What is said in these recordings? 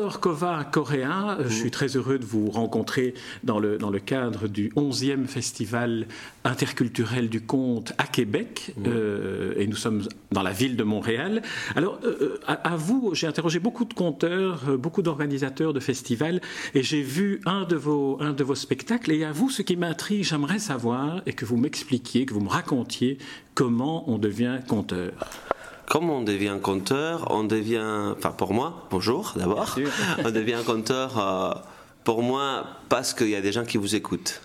Victor Kova Correa, je suis très heureux de vous rencontrer dans le, dans le cadre du 11e Festival interculturel du conte à Québec, euh, et nous sommes dans la ville de Montréal. Alors, euh, à, vous, j'ai interrogé beaucoup de conteurs, euh, beaucoup d'organisateurs de festivals, et j'ai vu un de, vos, un de vos spectacles, et à vous, ce qui m'intrigue, j'aimerais savoir, et que vous m'expliquiez, que vous me racontiez comment on devient conteur. Comment on devient conteur On devient, enfin pour moi, bonjour d'abord, on devient conteur pour moi parce qu'il y a des gens qui vous écoutent.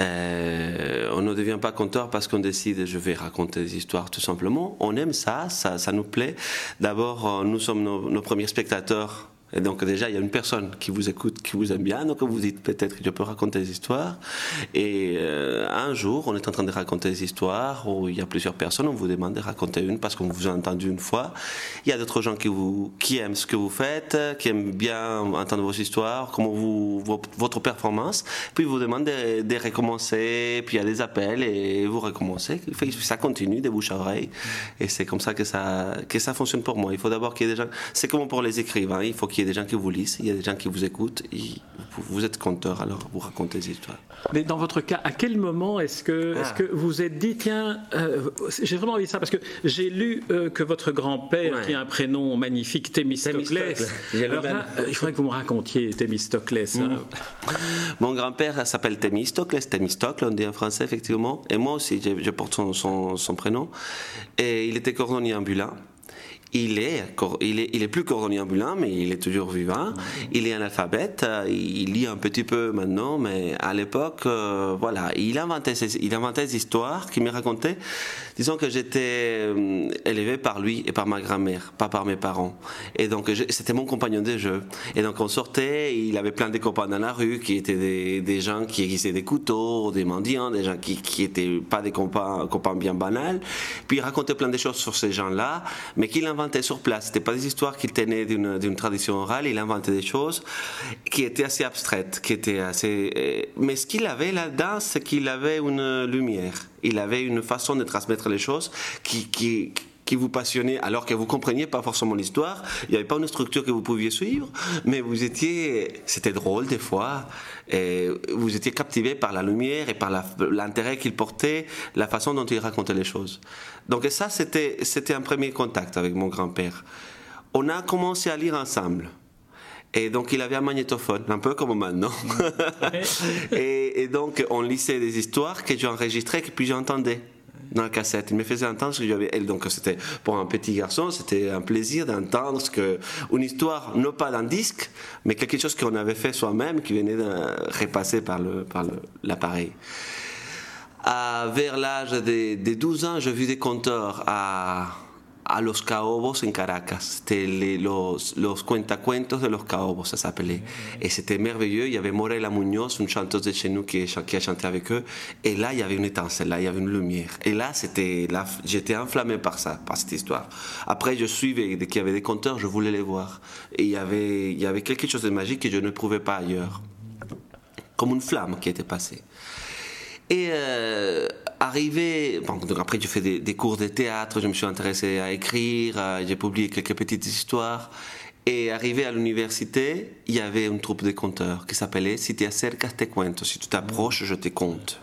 Euh, on ne devient pas conteur parce qu'on décide je vais raconter des histoires tout simplement. On aime ça, ça, ça nous plaît. D'abord, euh, nous sommes nos premiers spectateurs et donc déjà, il y a une personne qui vous écoute, qui vous aime bien, donc vous dites peut-être que je peux raconter des histoires. Et euh, un jour, on est en train de raconter des histoires où il y a plusieurs personnes, on vous demande de raconter une parce qu'on vous a entendu une fois. Il y a d'autres gens qui, vous, qui aiment ce que vous faites, qui aiment bien entendre vos histoires, comment vous, votre performance. Puis vous demandent de, recommencer, puis il y a des appels et vous recommencez. Ça continue de bouche à oreille. Et c'est comme ça que ça, que ça fonctionne pour moi. Il faut d'abord qu'il y ait des gens, c'est comme pour les écrivains, il faut qu'il y a des gens qui vous lisent, il y a des gens qui vous écoutent, et vous êtes conteur, alors vous racontez des histoires. Mais dans votre cas, à quel moment est-ce que, est-ce ah. que vous êtes dit, tiens, euh, j'ai vraiment envie de ça, parce que j'ai lu euh, que votre grand-père, qui a un prénom magnifique, Thémistoclès, alors euh, il faudrait que vous me racontiez Thémistoclès. Hein. Mm. Mon grand-père s'appelle Thémistoclès, Thémistocle, on dit en français, effectivement, et moi aussi, je, porte son, son, son prénom, et il était cordonnier ambulant il est, il est, il est plus mais il est toujours vivant. Il est analphabète, euh, il lit un petit peu maintenant, mais à l'époque, euh, voilà, il inventait, il inventait des histoires qu'il me racontait. Disons que j'étais euh, élevé par lui et par ma grand-mère, pas par mes parents. Et donc, c'était mon compagnon de jeu. Et donc, on sortait, il avait plein de copains dans la rue qui étaient des, gens qui aiguisaient des couteaux, des mendiants, des gens qui, qui étaient pas des copains bien banals. Puis, il racontait plein de choses sur ces gens-là, mais qu'il inventait sur place. C'était pas des histoires qui tenaient d'une tradition orale, il inventait des choses qui étaient assez abstraites, qui étaient assez. Euh, mais ce qu'il avait là-dedans, c'est qu'il avait une lumière. Il avait une façon de transmettre les choses qui, qui qui vous passionnait alors que vous compreniez pas forcément l'histoire, il n'y avait pas une structure que vous pouviez suivre, mais vous étiez, c'était drôle des fois, et vous étiez captivé par la lumière et par l'intérêt qu'il portait, la façon dont il racontait les choses. Donc ça, c'était, c'était un premier contact avec mon grand-père. On a commencé à lire ensemble. Et donc, il avait un magnétophone, un peu comme maintenant. et, et, donc, on lisait des histoires que j'enregistrais, que puis j'entendais dans la cassette. Il me faisait entendre ce que j'avais. Donc c'était pour un petit garçon, c'était un plaisir d'entendre ce une histoire, non pas d'un disque, mais quelque chose qu'on avait fait soi-même, qui venait de repasser par le par l'appareil. vers l'âge des, des 12 ans, j'ai vu des compteurs à a los caobos en Caracas. C'était los, los cuentacuentos de los caobos, ça s'appelait. Et c'était merveilleux. Il y avait Morella Munoz, une chanteuse de chez nous qui, a chanté avec eux. Et là, il y avait une étincelle, là, il y avait une lumière. Et là, c'était, j'étais enflammé par ça, par cette histoire. Après, je suivais, dès qu'il y avait des conteurs, je voulais les voir. Et il y avait, il y avait quelque chose de magique que je ne trouvais pas ailleurs. Comme une flamme qui était passée. Et euh, arrivé, bon, donc après j'ai fait des, cours de théâtre, je me suis intéressé à écrire, j'ai publié quelques petites histoires. Et arrivé à l'université, il y avait une troupe de conteurs qui s'appelait Si te acercas te cuento, si tu t'approches, je te compte.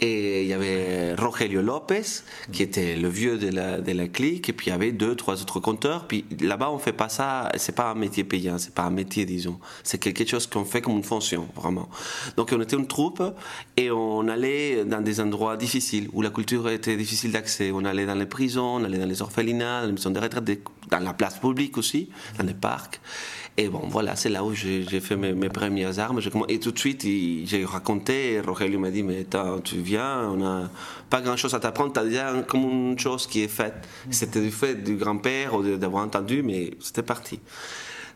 Et il y avait Rogelio Lopez, qui était le vieux de la, de la clique, et puis il y avait deux, trois autres compteurs. Puis là-bas, on fait pas ça, c'est pas un métier payant, c'est pas un métier, disons. C'est quelque chose qu'on fait comme une fonction, vraiment. Donc on était une troupe, et on allait dans des endroits difficiles, où la culture était difficile d'accès. On allait dans les prisons, on allait dans les orphelinats, dans les maisons de retraite, dans la place publique aussi, dans les parcs. Et bon, voilà, c'est là où j'ai fait mes, premières armes. Et tout de suite, j'ai raconté, Rogelio m'a dit, mais tu viens, on n'a pas grand-chose à t'apprendre, tu as déjà comme une chose qui est faite. C'était du fait du grand-père ou d'avoir entendu, mais c'était parti.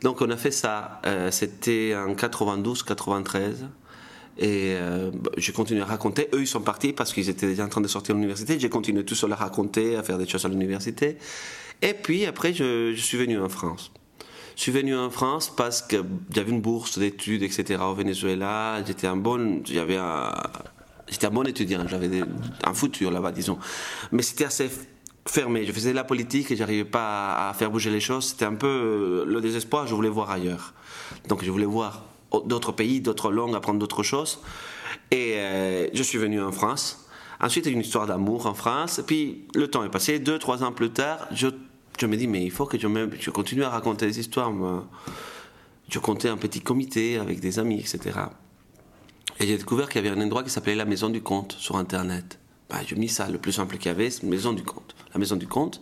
Donc on a fait ça, euh, c'était en 92-93. Et euh, j'ai continué à raconter. Eux, ils sont partis parce qu'ils étaient déjà en train de sortir de l'université. J'ai continué tout seul à raconter, à faire des choses à l'université. Et puis après, je, je suis venu en France. Je suis venu en France parce que j'avais une bourse d'études, etc. au Venezuela. J'étais un bon, j'avais un, j'étais un bon étudiant. J'avais un futur là-bas, disons. Mais c'était assez fermé. Je faisais la politique et j'arrivais pas à faire bouger les choses. C'était un peu euh, le désespoir. Je voulais voir ailleurs. Donc je voulais voir d'autres pays, d'autres langues, apprendre d'autres choses. Et euh, je suis venu en France. Ensuite, une histoire d'amour en France. Puis le temps est passé. Deux, trois ans plus tard, je, me dis mais il faut que je, continue à raconter des histoires. Je comptais un petit comité avec des amis, etc. Et j'ai découvert qu'il y avait un endroit qui s'appelait la Maison du Comte sur Internet. Bah, j'ai mis ça, le plus simple qu'il y avait, c'est Maison du Comte. La Maison du Comte.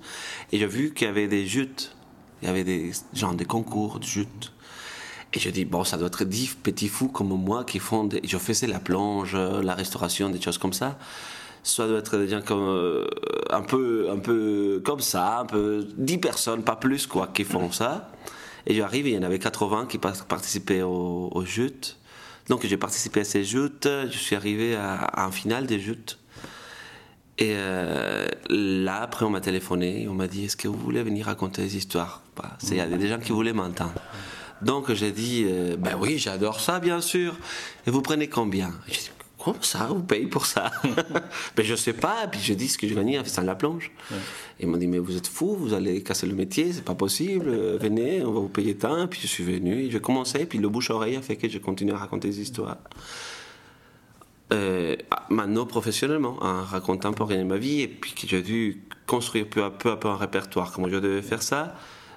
Et j'ai vu qu'il y avait des jutes. Il y avait des genre des concours de jutes. Et je dis, bon, ça doit être dix petits fous comme moi qui font des... Je faisais la plonge, la restauration, des choses comme ça. Ça doit être des gens comme, euh, un, peu, un peu comme ça, un peu dix personnes, pas plus, quoi, qui font ça. Et j'arrive, il y en avait 80 qui participaient aux, aux jutes. Donc j'ai participé à ces jutes, je suis arrivé à, à un final des jutes. Et euh, là, après, on m'a téléphoné, on m'a dit Est-ce que vous voulez venir raconter des histoires Il y avait des gens qui voulaient m'entendre. Donc j'ai dit euh, Ben oui, j'adore ça, bien sûr. Et vous prenez combien? Comment ça Vous payez pour ça Ben je sais pas. Puis je dis Ce que je gagne en faisant la plonge. Ils m'ont dit Mais vous êtes fou, vous allez casser le métier, c'est pas possible. Venez, on va vous payer tant. Puis je suis venu, et j'ai commencé, puis le bouche-oreille a fait que j'ai continué à raconter des histoires. Euh, maintenant professionnellement, en racontant pour gagner ma vie, et puis que j'ai dû construire peu à peu, à peu un répertoire. Comment je devais faire ça?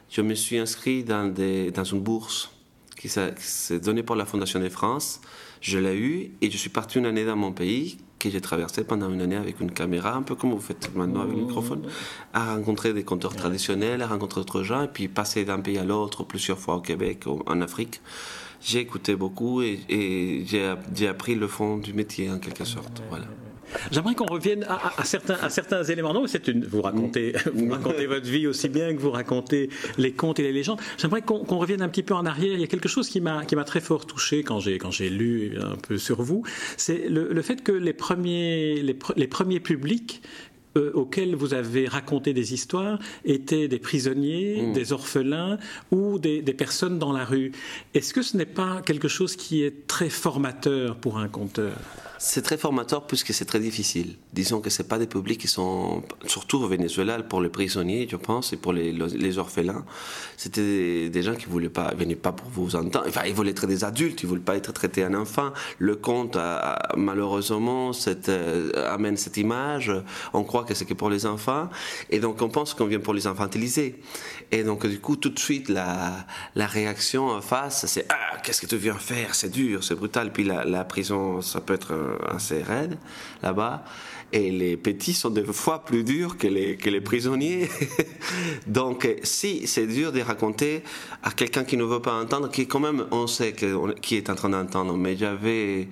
Je me suis inscrit dans, des, dans une bourse qui s'est donnée par la Fondation de France. Je l'ai eu et je suis parti une année dans mon pays que j'ai traversé pendant une année avec une caméra, un peu comme vous faites maintenant avec le microphone, à rencontrer des conteurs traditionnels, à rencontrer d'autres gens, et puis passer d'un pays à l'autre plusieurs fois au Québec, en Afrique j'ai écouté beaucoup et, j'ai appris le fond du métier en quelque sorte. Voilà. J'aimerais qu'on revienne à, certains, à certains éléments. Non, c'est une, vous racontez, vous racontez votre vie aussi bien que vous racontez les contes et les légendes. J'aimerais qu'on revienne un petit peu en arrière. Il y a quelque chose qui m'a très fort touché quand j'ai lu un peu sur vous. C'est le, le, fait que les premiers les, les premiers publics euh, auxquels vous avez raconté des histoires étaient des prisonniers, mm. des orphelins ou des, des, personnes dans la rue. Est-ce que ce n'est pas quelque chose qui est très formateur pour un conteur? C'est très formateur puisque c'est très difficile. Disons que c'est pas des publics qui sont, surtout au Venezuela, pour les prisonniers, je pense, et pour les, orphelins, c'était des, gens qui voulaient pas, venaient pas pour vous entendre. Enfin, ils voulaient être des adultes, ils voulaient pas être traités en enfant. Le conte, malheureusement, euh, amène cette image. On croit que c'est que pour les enfants, et donc on pense qu'on vient pour les infantiliser. Et donc du coup, tout de suite, la, réaction en face, c'est ah, qu'est-ce que tu viens faire? C'est dur, c'est brutal. Puis la prison, ça peut être assez raide là-bas. Et les petits sont des fois plus durs que les, que prisonniers. Donc, si c'est dur de raconter à quelqu'un qui ne veut pas entendre, qui quand même, on sait qui est en train d'entendre, mais j'avais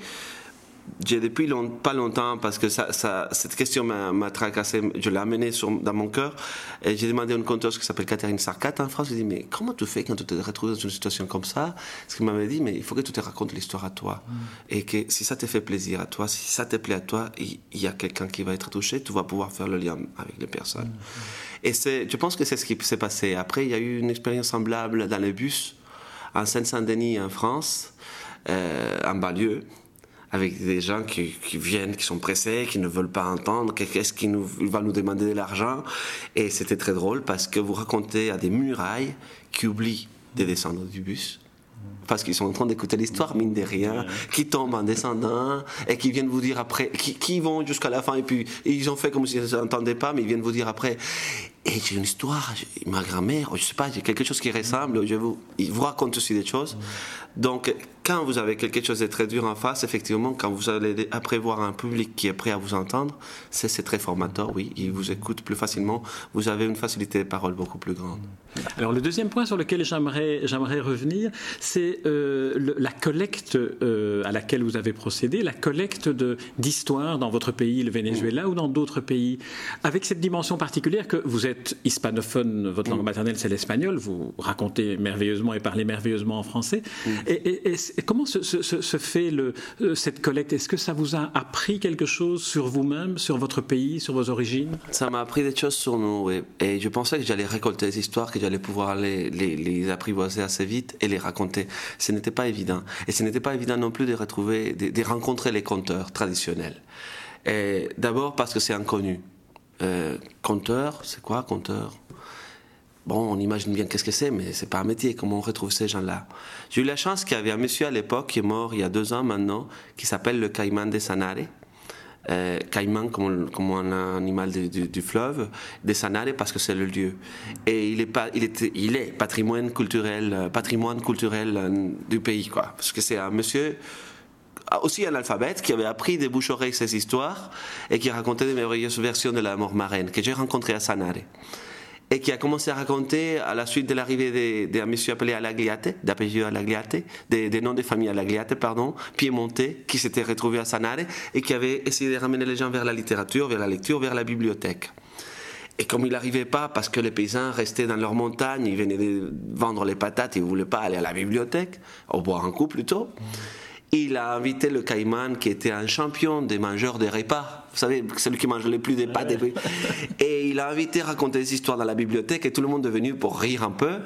j'ai depuis pas longtemps, parce que ça, ça, cette question m'a tracassé, je l'ai amenée dans mon cœur, et j'ai demandé à une conteuse qui s'appelle Catherine Sarkat en France, j'ai dit, mais comment tu fais quand tu te retrouves dans une situation comme ça? Ce qu'il m'avait dit, mais il faut que tu te racontes l'histoire à toi. Mm. Et que si ça te fait plaisir à toi, si ça te plaît à toi, il y, a quelqu'un qui va être touché, tu vas pouvoir faire le lien avec les personnes. Mm. Et je pense que c'est ce qui s'est passé. Après, il y a eu une expérience semblable dans les bus, en Seine-Saint-Denis, en France, euh, en banlieue avec des gens qui, viennent, qui sont pressés, qui ne veulent pas entendre, qu'est-ce qui nous, va nous demander de l'argent? Et c'était très drôle parce que vous racontez à des murailles qui oublient de descendre du bus parce qu'ils sont en train d'écouter l'histoire, mine de rien, qui tombent en descendant et qui viennent vous dire après, qui, vont jusqu'à la fin et puis ils ont fait comme s'ils n'entendaient pas, mais ils viennent vous dire après. Et j'ai une histoire, ma grand-mère, je sais pas, j'ai quelque chose qui ressemble, je vous, ils vous racontent aussi des choses. Donc, quand vous avez quelque chose de très dur en face, effectivement, quand vous allez après voir un public qui est prêt à vous entendre, c'est très formateur, oui. Il vous écoute plus facilement. Vous avez une facilité de parole beaucoup plus grande. Alors, le deuxième point sur lequel j'aimerais revenir, c'est euh, la collecte euh, à laquelle vous avez procédé, la collecte d'histoires dans votre pays, le Venezuela, ou dans d'autres pays, avec cette dimension particulière que vous êtes hispanophone, votre langue maternelle c'est l'espagnol, vous racontez merveilleusement et parlez merveilleusement en français. Et, comment se, fait le, euh, cette collecte Est-ce que ça vous a appris quelque chose sur vous-même, sur votre pays, sur vos origines? Ça m'a appris des choses sur nous, oui. Et je pensais que j'allais récolter des histoires, que j'allais pouvoir les, les, apprivoiser assez vite et les raconter. Ce n'était pas évident. Et ce n'était pas évident non plus de retrouver, de, rencontrer les conteurs traditionnels. D'abord parce que c'est inconnu. Euh, c'est quoi conteur? Bon, on imagine bien qu'est-ce que c'est, mais c'est pas un métier. Comment on retrouve ces gens-là? J'ai eu la chance qu'il y avait un monsieur à l'époque qui est mort il y a deux ans maintenant, qui s'appelle le Caïman de Sanare. Euh, caïman comme, comme, un animal du, fleuve, de Sanare parce que c'est le lieu. Et il est, pas, il, il est patrimoine culturel, euh, patrimoine culturel euh, du pays, quoi. Parce que c'est un monsieur aussi un alphabète qui avait appris des bouche-oreilles ces histoires et qui racontait des merveilleuses versions de la mort marraine que j'ai rencontré à Sanare et qui a commencé à raconter à la suite de l'arrivée d'un monsieur appelé Alagliate, d'apellido Alagliate, des, des noms de famille Alagliate, pardon, piémontais, qui s'était retrouvé à Sanare et qui avait essayé de ramener les gens vers la littérature, vers la lecture, vers la bibliothèque. Et comme il n'arrivait pas, parce que les paysans restaient dans leur montagne, ils venaient de vendre les patates, ils ne voulaient pas aller à la bibliothèque, au boire un coup plutôt, il a invité le caïman qui était un champion des mangeurs de repas. Vous savez, celui qui mange le plus des pâtes. Et il a invité à raconter des histoires dans la bibliothèque et tout le monde est venu pour rire un peu.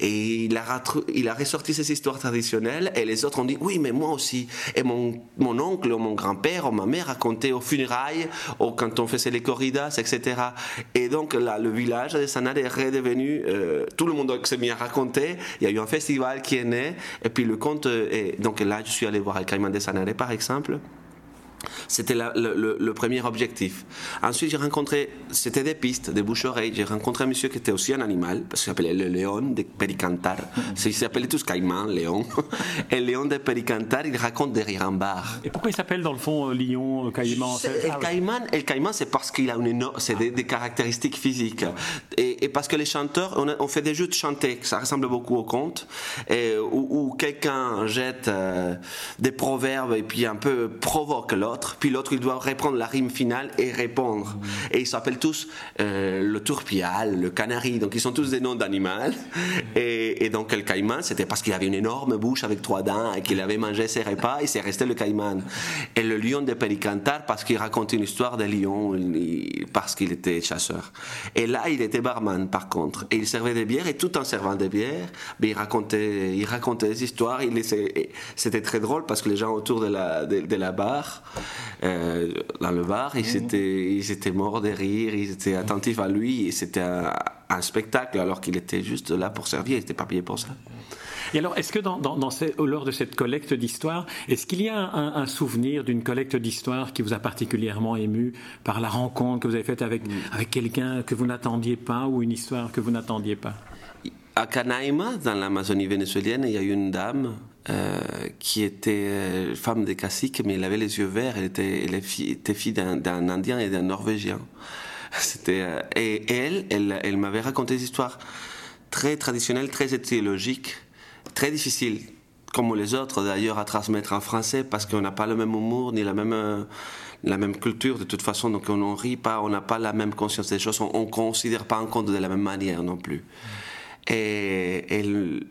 Et il a, ressorti ces histoires traditionnelles et les autres ont dit oui, mais moi aussi. Et mon, mon oncle, ou mon grand-père, ou ma mère racontaient aux funérailles, ou quand on faisait les corridas, etc. Et donc là, le village de Sanad est redevenu, euh, tout le monde s'est mis à raconter. Il y a eu un festival qui est né. Et puis le conte, donc là, je suis allé voir le Caïman de Sanade, par exemple. C'était le, premier objectif. Ensuite, j'ai rencontré, c'était des pistes, des bouches-oreilles. J'ai rencontré un monsieur qui était aussi un animal, parce qu'il s'appelait le Léon de Pericantar. Mm-hmm. Ils s'appelaient tous Caïman, Léon. Et Léon de Pericantar, il raconte des rires en bar. Et pourquoi il s'appelle dans le fond euh, Lion, euh, Caïman ah, le, caïman, le Caïman, c'est parce qu'il a une c'est des, caractéristiques physiques. Et, parce que les chanteurs, on, fait des jeux de chanter, ça ressemble beaucoup au conte, et, où, quelqu'un jette euh, des proverbes et puis un peu provoque l'autre puis l'autre il doit reprendre la rime finale et répondre. Et ils s'appellent tous euh, le tourpial, le canari, donc ils sont tous des noms d'animaux. Et, donc le caïman, c'était parce qu'il avait une énorme bouche avec trois dents et qu'il avait mangé ses repas et c'est resté le caïman. Et le lion de Pericantar parce qu'il racontait une histoire de lion, parce qu'il était chasseur. Et là, il était barman par contre. Et il servait des bières et tout en servant des bières, ben, il, racontait, il racontait des histoires. C'était très drôle parce que les gens autour de la, de, de la barre euh, dans le bar. Ils, étaient, ils étaient morts de rire, ils étaient attentifs à lui. Et c'était un, spectacle alors qu'il était juste là pour servir, il n'était pas payé pour ça. Et alors, est-ce que dans, dans, lors de cette collecte d'histoire, est-ce qu'il y a un, souvenir d'une collecte d'histoire qui vous a particulièrement ému par la rencontre que vous avez faite avec, mmh. avec quelqu'un que vous n'attendiez pas ou une histoire que vous n'attendiez pas? À Canaima, dans l'Amazonie vénézuélienne, il y a une dame euh, qui était euh, femme de cacique, mais elle avait les yeux verts. Elle était, fille d'un Indien et d'un Norvégien. C'était euh, et, elle, elle, m'avait raconté des histoires très traditionnelles, très éthiologiques, très difficiles, comme les autres d'ailleurs à transmettre en français, parce qu'on n'a pas le même humour ni la même la même culture de toute façon, donc on ne rit pas, on n'a pas la même conscience des choses, on ne considère pas en compte de la même manière non plus. Et,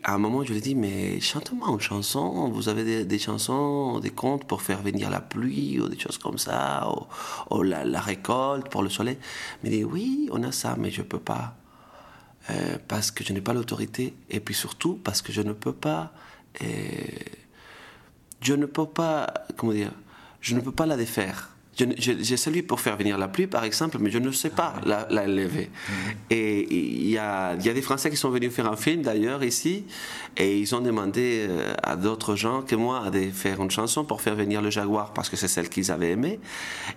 à un moment, je lui ai dit, mais chante-moi une chanson. Vous avez des, chansons, des contes pour faire venir la pluie ou des choses comme ça, ou, la, récolte pour le soleil. Il m'a dit, oui, on a ça, mais je ne peux pas. Euh, parce que je n'ai pas l'autorité. Et puis surtout, parce que je ne peux pas. Euh, je ne peux pas. Comment dire Je ne peux pas la défaire. J'ai celui pour faire venir la pluie, par exemple, mais je ne sais pas la, la lever. Mm-hmm. Et il y a, y a, des Français qui sont venus faire un film, d'ailleurs, ici, et ils ont demandé euh, à d'autres gens que moi de faire une chanson pour faire venir le jaguar, parce que c'est celle qu'ils avaient aimée.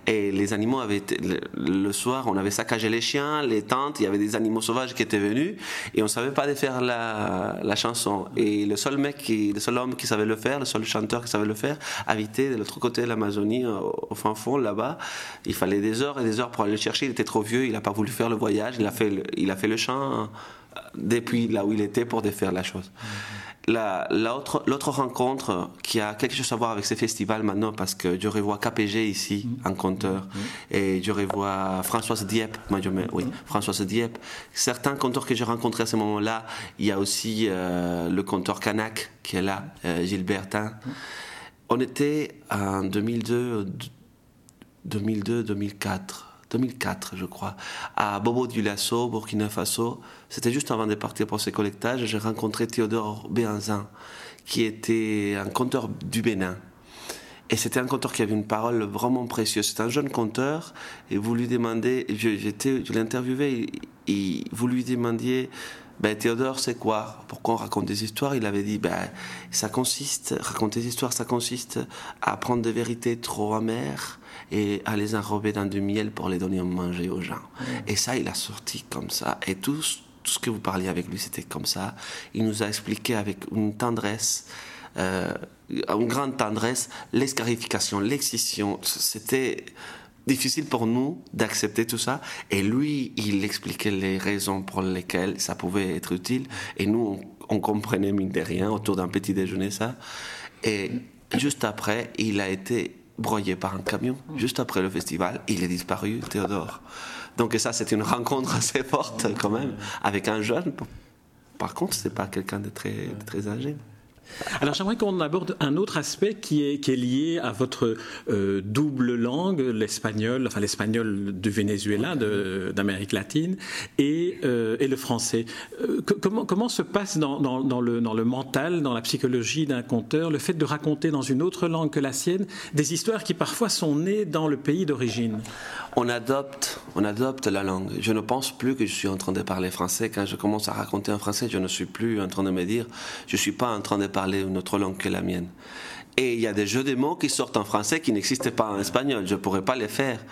Et les animaux avaient été, le, soir, on avait saccagé les chiens, les tentes, il y avait des animaux sauvages qui étaient venus, et on ne savait pas de faire la, la, chanson. Et le seul mec, qui, le seul homme qui savait le faire, le seul chanteur qui savait le faire, habitait de l'autre côté de l'Amazonie, au, au fin fond, là là-bas. Il fallait des heures et des heures pour aller le chercher. Il était trop vieux, il n'a pas voulu faire le voyage. Il a fait le, il a fait le chant euh, depuis là où il était pour défaire la chose. L'autre rencontre qui a quelque chose à voir avec ces festivals maintenant, parce que je revois KPG ici, mm-hmm. en conteur, mm-hmm. et je revois Françoise Dieppe, moi je oui, Françoise Dieppe. Certains conteurs que j'ai rencontrés à ce moment-là, il y a aussi euh, le conteur Kanak qui est là, euh, Gilbertin. Mm-hmm. On était en 2002, 2002, 2004. 2004, je crois, à Bobo du Lasso, Burkina Faso. C'était juste avant de partir pour ces collectages. J'ai rencontré Théodore Béanzin, qui était un conteur du Bénin. Et c'était un conteur qui avait une parole vraiment précieuse. C'est un jeune conteur, et vous lui demandez, je, je l'ai et, vous lui demandiez, ben, Théodore, c'est quoi? Pourquoi on raconte des histoires? Il avait dit, ben, ça consiste, raconter des histoires, ça consiste à prendre des vérités trop amères et à les enrober dans du miel pour les donner à manger aux gens. Et ça, il a sorti comme ça. Et tout, tout ce que vous parliez avec lui, c'était comme ça. Il nous a expliqué avec une tendresse. Euh, une grande tendresse, l'escarification, l'excision. C'était difficile pour nous d'accepter tout ça. Et lui, il expliquait les raisons pour lesquelles ça pouvait être utile. Et nous, on, comprenait mine de rien autour d'un petit déjeuner ça. Et juste après, il a été broyé par un camion. Juste après le festival, il est disparu, Théodore. Donc ça, c'est une rencontre assez forte quand même avec un jeune. Par contre, c'est pas quelqu'un de très, de très âgé. Alors j'aimerais qu'on aborde un autre aspect qui est, lié à votre euh, double langue, l'espagnol, enfin l'espagnol du Venezuela, d'Amérique latine, et, euh, le français. Euh, comment, se passe dans, dans, le, dans le mental, dans la psychologie d'un conteur, le fait de raconter dans une autre langue que la sienne des histoires qui parfois sont nées dans le pays d'origine? On adopte, on adopte la langue. Je ne pense plus que je suis en train de parler français. Quand je commence à raconter en français, je ne suis plus en train de me dire, je ne suis pas en train de parler une autre langue que la mienne. Et il y a des jeux de mots qui sortent en français qui n'existent pas en espagnol. Je ne pourrais pas les faire.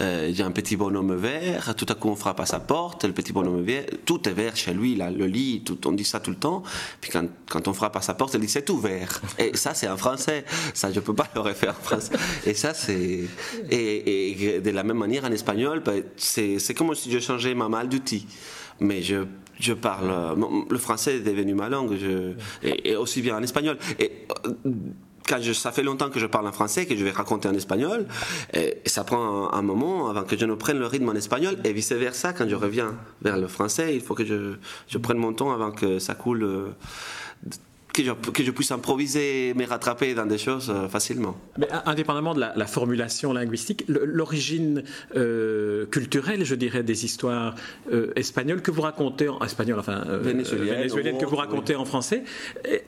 Euh, il y a un petit bonhomme vert, tout à coup on frappe à sa porte, le petit bonhomme vert, tout est vert chez lui, là, le lit, tout, on dit ça tout le temps. Puis quand, quand on frappe à sa porte, il dit c'est tout vert. Et ça c'est en français. Ça je peux pas le refaire en français. Et ça c'est et, et, de la même manière en espagnol, ben, c'est comme si je changeais ma malle d'outil. Mais je je parle. Le français est devenu ma langue, je, et, aussi bien en espagnol. Et euh, quand je, ça fait longtemps que je parle en français, que je vais raconter en espagnol, et, ça prend un, moment avant que je ne prenne le rythme en espagnol, et vice-versa, quand je reviens vers le français, il faut que je, je prenne mon temps avant que ça coule euh, que je, que je, puisse improviser me rattraper dans des choses euh, facilement. Mais indépendamment de la, formulation linguistique, l'origine euh, culturelle, je dirais, des histoires euh, espagnoles que vous racontez en espagnol, enfin vénézuélienne, que vous racontez en français,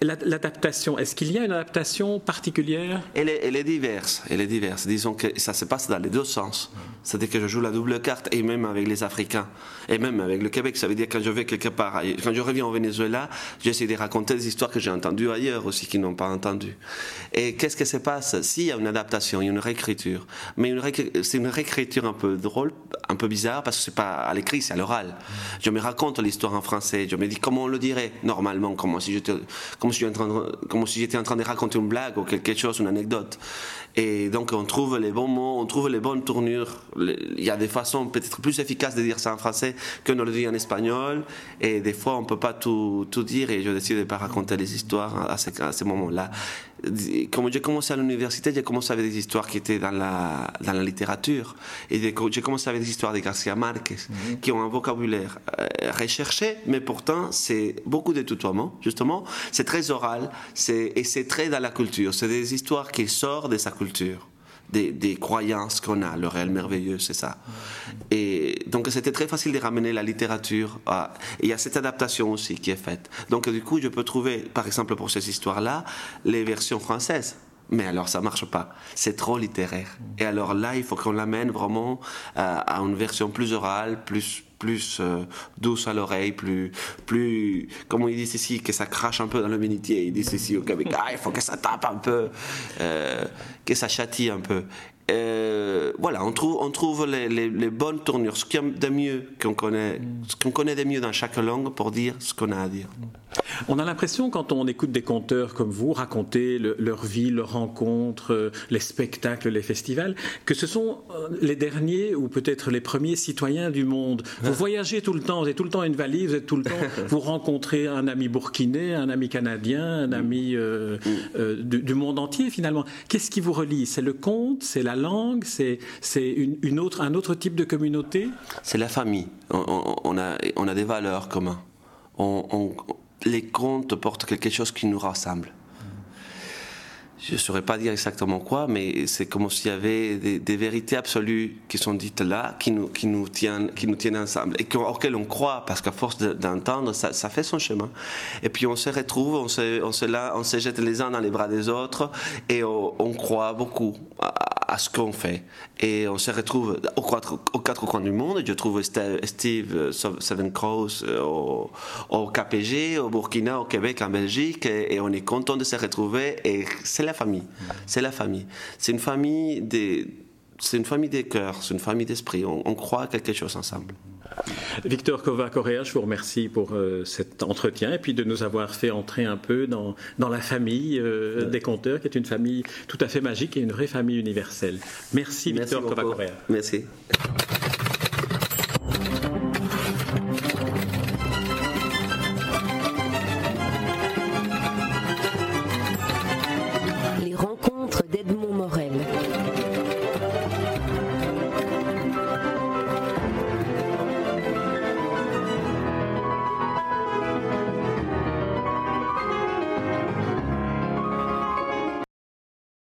l'adaptation, est-ce qu'il y a une adaptation particulière? Elle est, elle est, diverse, elle est diverse. Disons que ça se passe dans les deux sens. C'est-à-dire que je joue la double carte et même avec les Africains et même avec le Québec. Ça veut dire quand je vais quelque part, quand je reviens au Venezuela, j'essaie de raconter des histoires que j'ai entendu ailleurs aussi, qui n'ont pas entendu. Et qu'est-ce que se passe S'il y a une adaptation, il y a une réécriture, mais c'est une réécriture un peu drôle, un peu bizarre, parce que c'est pas à l'écrit, c'est à l'oral. Je me raconte l'histoire en français, je me dis comment on le dirait normalement, comme si j'étais, comme si j'étais en en train de raconter une blague ou quelque chose, une anecdote. Et donc on trouve les bons mots, on trouve les bonnes tournures. Il y a des façons peut-être plus efficaces de dire ça en français que de le dire en espagnol. Et des fois on peut pas tout, tout dire et je décide de pas raconter les histoires à ces, ces moments-là quand j'ai commencé à l'université, j'ai commencé avec des histoires qui étaient dans la, dans la littérature. Et j'ai commencé avec des histoires de Garcia Marquez, mhm. qui ont un vocabulaire euh, recherché, mais pourtant, c'est beaucoup de tutoiement, justement. C'est très oral, et c'est très dans la culture. C'est des histoires qui sortent de sa culture des, croyances qu'on a. Le réel merveilleux, c'est ça. Et donc, c'était très facile de ramener la littérature. Et il y a cette adaptation aussi qui est faite. Donc, du coup, je peux trouver, par exemple, pour ces histoires-là, les versions françaises. Mais alors ça marche pas, c'est trop littéraire. Et alors là, il faut qu'on l'amène vraiment à, à une version plus orale, plus plus euh, douce à l'oreille, plus, plus, comme ils disent ici, que ça crache un peu dans le. Ils disent ici au Québec, ah, il faut que ça tape un peu, euh, que ça châtie un peu. Euh, voilà, on trouve, on trouve les, bonnes tournures, ce qu'il y de mieux qu'on connaît, ce qu'on connaît de mieux dans chaque langue pour dire ce qu'on a à dire. On a l'impression, quand on écoute des conteurs comme vous raconter leur vie, leurs rencontres, euh, les spectacles, les festivals, que ce sont euh, les derniers ou peut-être les premiers citoyens du monde. Vous voyagez tout le temps, vous avez tout le temps une valise, vous êtes tout le temps, vous rencontrez un ami burkinais, un ami canadien, un ami euh, du, monde entier finalement. Qu'est-ce qui vous relie? C'est le conte, c'est la langue, c'est une, autre, un autre type de communauté? C'est la famille. On, a, on a des valeurs communes. on, les contes portent quelque chose qui nous rassemble. je ne saurais pas dire exactement quoi, mais c'est comme s'il y avait des, vérités absolues qui sont dites là, qui nous, qui nous, tiennent, qui nous tiennent ensemble et auxquelles on croit, parce qu'à force d'entendre, ça, fait son chemin. Et puis on se retrouve, on se, on se, jette les uns dans les bras des autres et on, croit beaucoup ce qu'on fait. Et on se retrouve aux quatre, aux quatre coins du monde. Je trouve Steve, euh, Seven Crows euh, au, au, KPG, au Burkina, au Québec, en Belgique, et, on est content de se retrouver. Et c'est la famille. C'est la famille. C'est une famille des, c'est une famille des cœurs, c'est une famille d'esprit. On, croit à quelque chose ensemble. Victor Kova-Correa, je vous remercie pour euh, cet entretien et puis de nous avoir fait entrer un peu dans, dans la famille euh, des conteurs, qui est une famille tout à fait magique et une vraie famille universelle. Merci, Victor Kova-Correa. Merci.